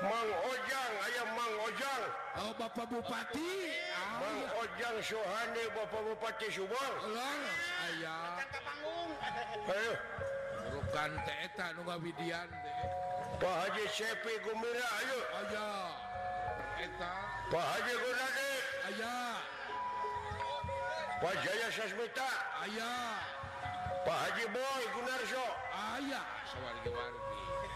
mau oh, ah. aya Bapak Bupatihan babupati bukanjiji Pakji Boy ayaah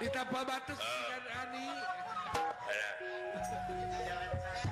etapa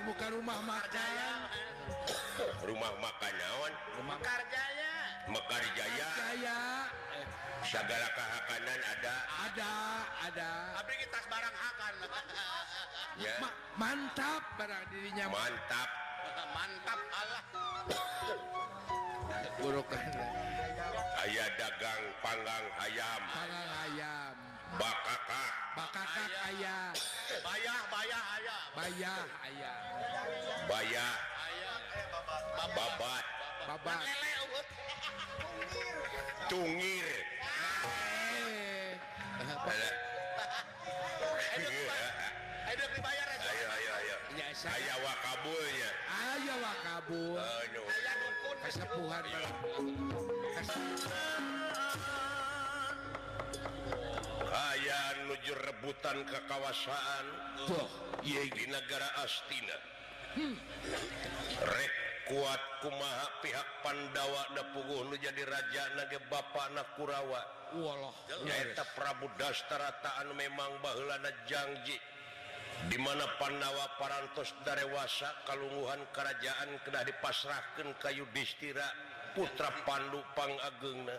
mau bukan rumah Makya rumah makanyawan rumah karjaya Mekarjaya kehakanan ada ada ada barang mantap barang dirinya mantap ayaah dagang Palang ayam ayam bakkak bakah bayba bay aya baya baba babatunggir saya Wa ya ayo Wa 10 hari aya luju rebutan ke kawasaan di negara astina hmm. kuatku maha pihak Pandawa deung jadi jage Bapak anakurawa Prabu Dasstarataan memang bah janji dimana Pandawa paras Darwasa kalunguhan kerajaan kena dipasrahkan kayu di istira Putra Pandupang agengna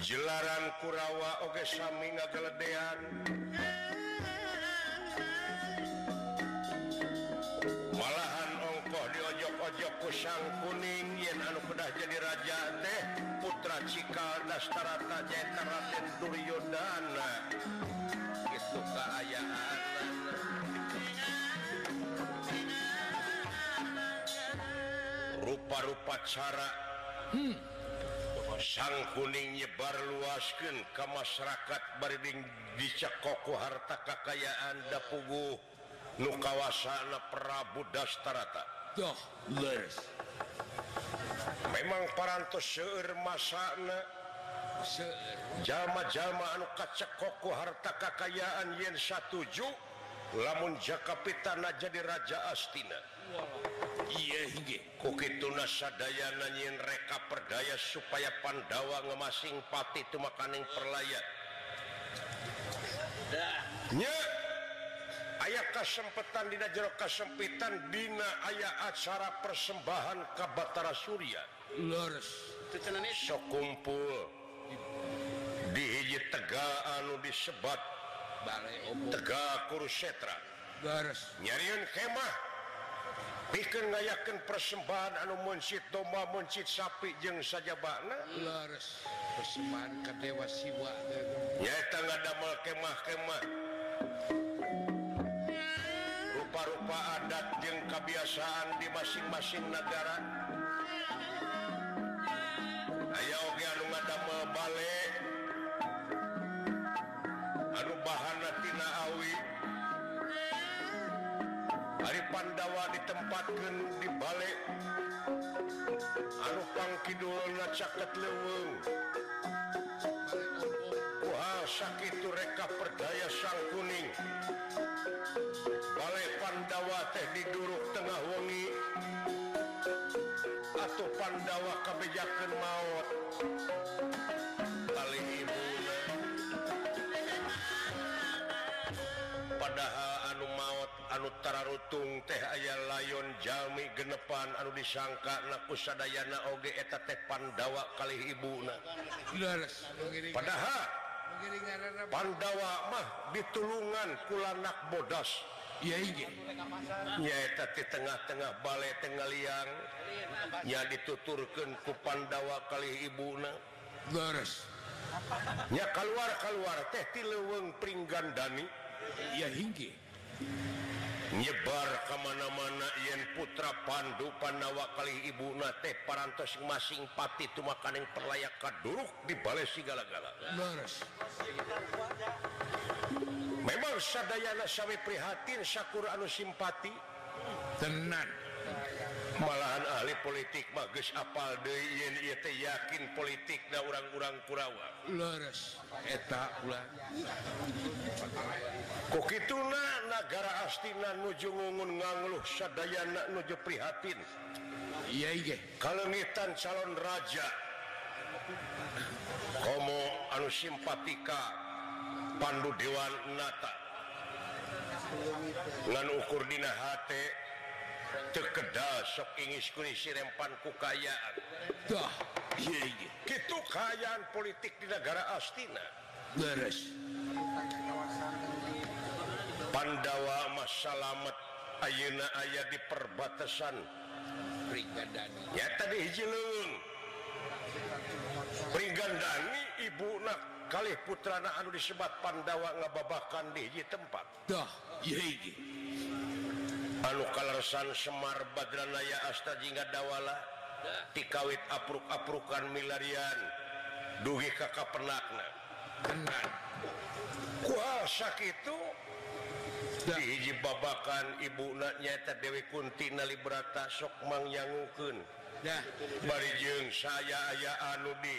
jelaran Kurawa Oke sam keledean malahan ongkoh diojok-ojokpusang kuning udah jadi raja teh Putra Cikaukaan rupa-rupa cara hehe hmm. sang kuningnya baruasken ke masyarakat being dicekoko harta kakayaanpgu nukawawasana Prabu dasstarata memang per seueur masalah jama-jamaah kacakoko harta kakayaan Yenju lamun jakapitana jadi Raja Astina itu nassaa nanyiin reka perdaya supaya pandawa ngemasingpati itu makan yang perlayat ayaah kasempatan Dina jero kasempmpitan Bina ayacara persembahan kabatara Surya ditegaanu disebatkurutraes nya hemah ken persembahan anucid saping saja persembahanwa Siwa rupa-rupa adat jeng kebiasaan di masing-masing negara dan ditempatkan dibalik aruppang Kidulnya caket leweng Wah sakitreka perdaya sang kuning balik Pandawa teh diuduk tengah wengi atau Pandawa kebijakan maut kalibu padahal Nutara rutung teh aya layon Jami genepan Aduh disangka lapusadaana OGeta tepan dawa kali Ibuuna Panwamah ditulungan punak bodas tengah-tengah Balai Tengahang ya dituturkan kupan dawa kali Ibuunaesnya keluar- keluar tehti leweng peringgan Dani ya hinggi ya menyebar kemana-mana yen putra pandu Panwak kali Ibuuna teh parantoingmas simpati itu makan yang perlaykat duruk di Balesi gala-gala memangnyaya prihatinyakur anu simpati ceat punya malahan ahli politik magis apalde yakin politik orang-orang Purawa kok begitu negara astina nujugeluh nuju prihatin kalau nitan salonon ja komo anu simpatika Banddu dewannatalan ukur Di H terkedasgiskudisi rempan kukayaan itukhayaan politik di negara Astinaes Pandawa masalahmet Ayeuna ayah di perbatasan ringgadanidai Ibu kali putrananu disebat Pandawa nggak babakan diji tempat dah kalasan Semar Baaya Asta Jinga Dawala tikawi ap-akan milarian duhi Kakak pernahnaji babakan ibunyata Dewi Ku sok yangkun Marijun saya aya anubi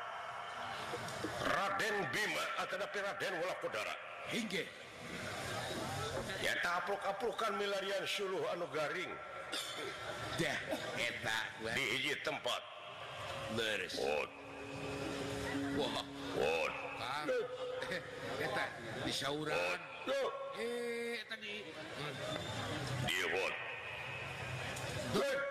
punya Raden Bima atau ah, Raden walaukuudara yapulkan milarian Sulu anu garing deh tempat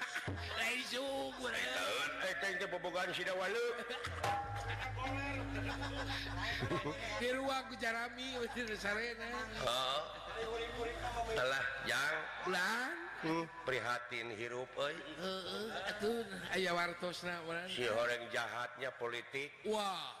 sudah waami yanglah prihatin hirup ayaah wartos goreng jahatnya politik Wow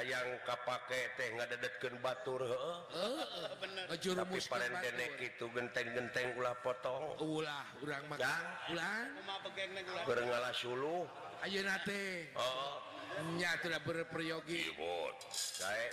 aya yang Ka pakai teh nggak dedetken Batur itu genteng-genng potonglah u magang begala suuhunnatenya berperiyogi cair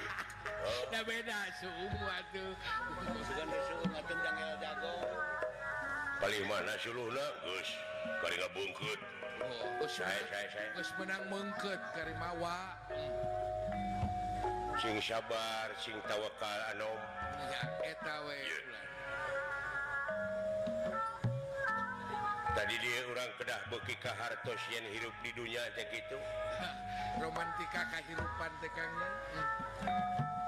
-beda suuh kalilah bungkut oh, mengkutrimawa hmm. sing sabar singtawa tadi dia orang kedah Bukahharos yang hidup di dunia gitu romantika ke kehidupan tegangnya hmm.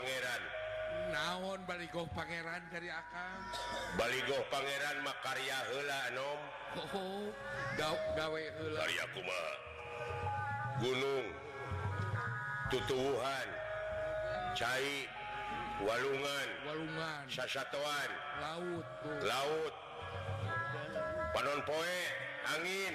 Pangeran naon Baloh Pangeran dari akan Baloh Pangeran makayaom oh, gunung Tutuhan cair Walunganungan laut laut panon poe angin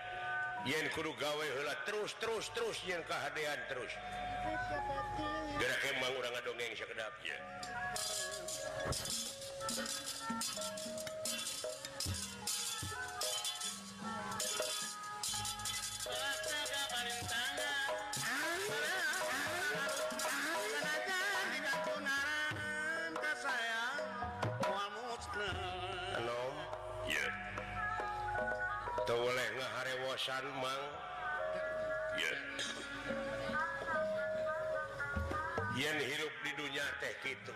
mu yenkuru gawailat terus terus terus yang kehatian terus gera mau dongeng seap Yen hidup di dunia teh gitu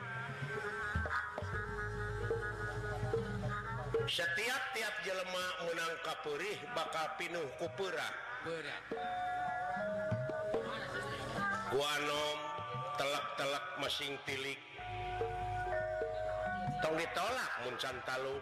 setiap-tiap jelemah menangkapuriih bakal pinuh kuuraa berat Waom telap-telek mesin tilik to ditolakcanlu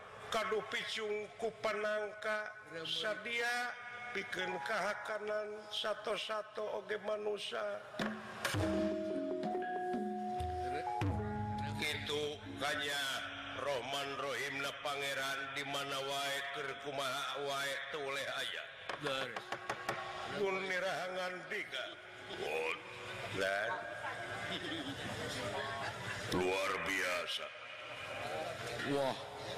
kadupicung ku panngkasa dia bikin kehakanan satu-satu OG manusia itu hanyanya Roman Rohimna Pangeran dimana wa ke rumah wa oleh aya luar biasa Wah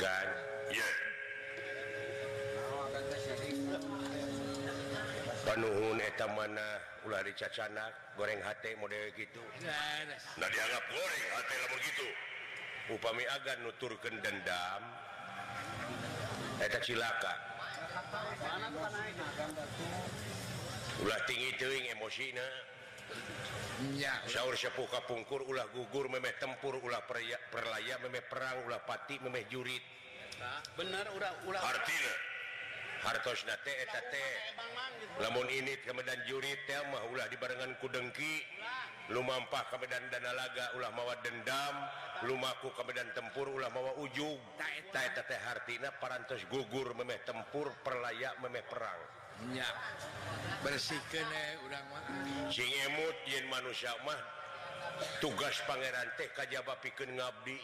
gan penuh mana ular ricacana goreng H mode gitu dianggap goreng begitu upami agar nuturkan dendamta silaka ulah tinggi emosina sauur sepu kap pungkur ulah gugur meeh tempur ulah peryak per layak memeh perang Ulah pa meehh juit benaros lamun ini Kedan yang maulah dibarennganku dengki lumpa Kemedan dana laga ulah mawat dendam Lumaku kemedan tempur ulama mawa ujung paras gugur meeh tempur per layak memeh perang bersih e u manusia tugas Pangeran tehba pikirbi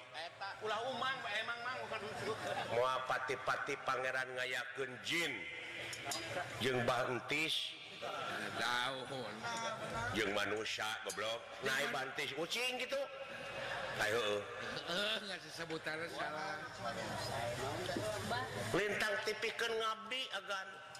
mau pati-pati Pangeran gayaken Jin je bantis manusia goblok naik bantis kucing gitu bintang tipikan Ngbi aganti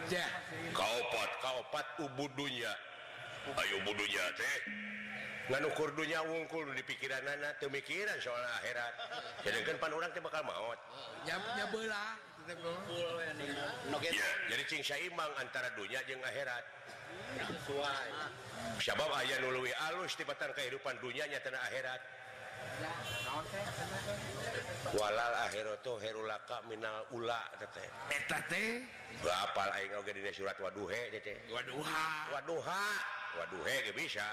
punya kaupot kaupat ubudunya Adunya nga kurdunya wgkul dipikiran nana pemikiran seolahkhirat jadipan orang maut jadiang antara dunya jekhiratbab ayawi alus ditan kehidupan dunianya ter akht punya waal akhiroto herulaka Minula surat wadd Wadha Waduh bisa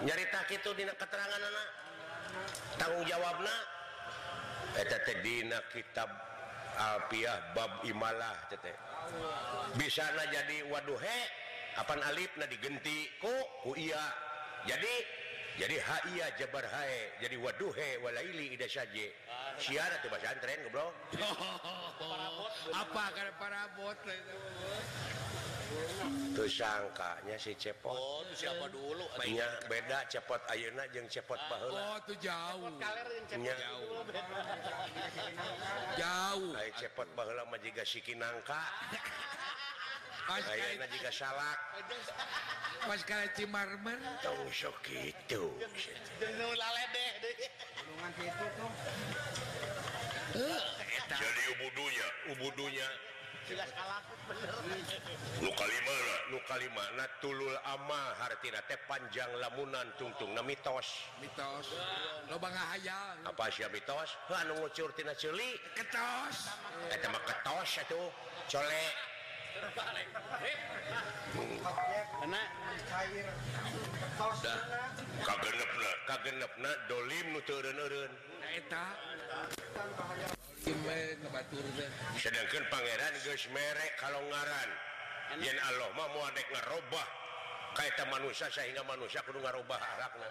nyerita itu di keterangan anak Tang jawablahtete Di kitabah bab Imahtete bisalah jadi Waduhhe apa Aif na dinti kok iya jadi jadi Hya Jabarha jadi Waduhwalailijisrat bahasaren tuh sangkanya si cepot oh, dulu banyak beda cepot auna yang cepot pahala oh, jauh jauh cepat pahalaji siki nangka juga salahnyakalitulul eh, ama hart panjang lamunan tungtung mitos mitos lobang hayal mitosngucur ketos keos tuh co un sedangkan Pangeran guys merek kalau ngaran yang Allah muadekubah kaita manusia sehingga manusia perlu merrubah haraknya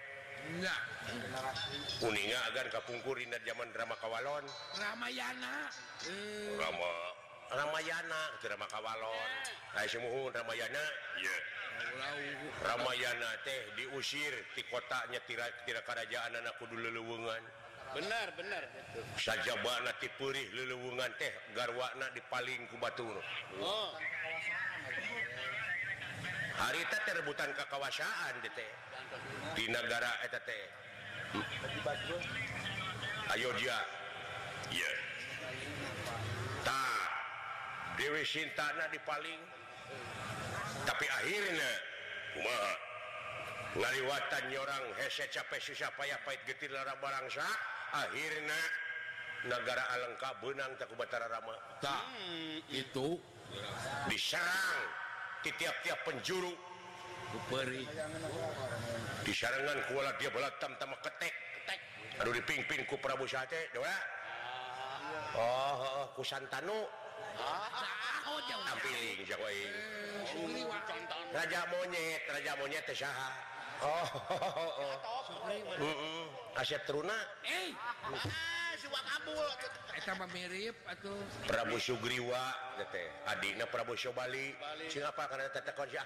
kuninga agar kepungkurin dan zaman dramakawalon Ramayana eh. Ramayanakawa Ramayana eh. Ramayana teh diusir di kotanya-kira kerajaan anakku dulu leluwungan benar-benar saja banget tipuriih luluwungan teh garwakna di palinging kubatur oh. harita terbutan kekawasaan detik di negara etT di paling tapi akhirnyaangsa akhirnya negara Alelengkabunang Tebutara Rama hmm, itu bisa titiap-tiap penjuru per disangan kulau dia bolat ketik baru di-ku Prabu Sate doasanu Ja Raja monyet Ra monyetuna oh, oh, oh, eh, ah, mirip Prabu Sugriwa Adina Prabusya Bali Sinapa karena jah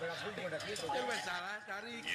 warned salahtari グ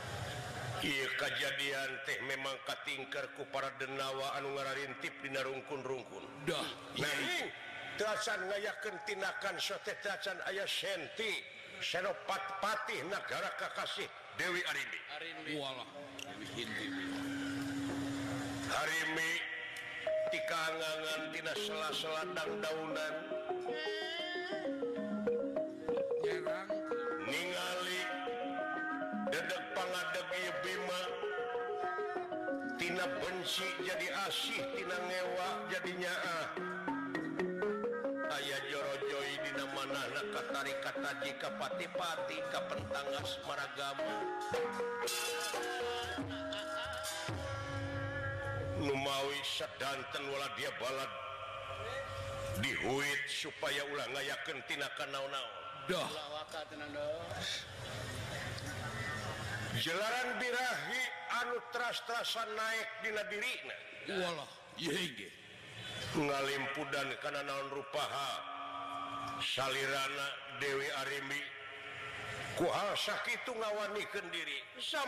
punya kejadian teh memang Ka tingkerku para denawa Anuartip di rungkun-rungkun tinkan ayahpat Patih nagara Kakasih Dewi Ari hari iniangan Dinas sela-selatan danan benci jadi asih tidak newa jadinya ah. ayaah jorojoy di nama anak katarikaji kapati-pati kapentangas maragama lumawi dantenwala dia balat diuitit supaya ulang ayakentina ke-na do jelaran birahi anu trastasan naik billa dirinya karena naon rupaha salir Dewimi kual itu ngawarnikan dirispurnya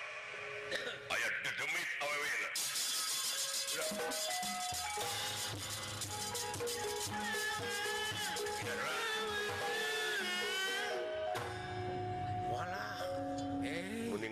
I had to domit our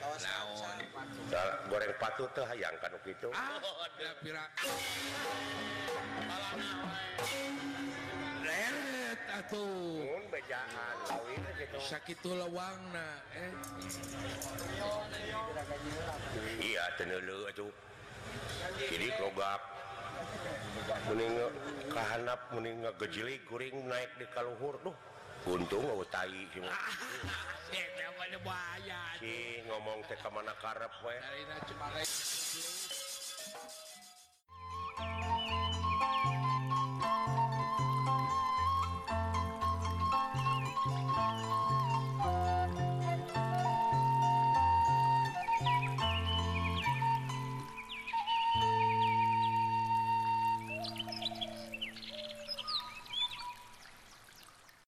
punya goreng patu tuh hayangkan gitu sakit le Iyakiri kehanap meninggal gejili going naik di kalluhur tuh untung tadi ngomong te mana karep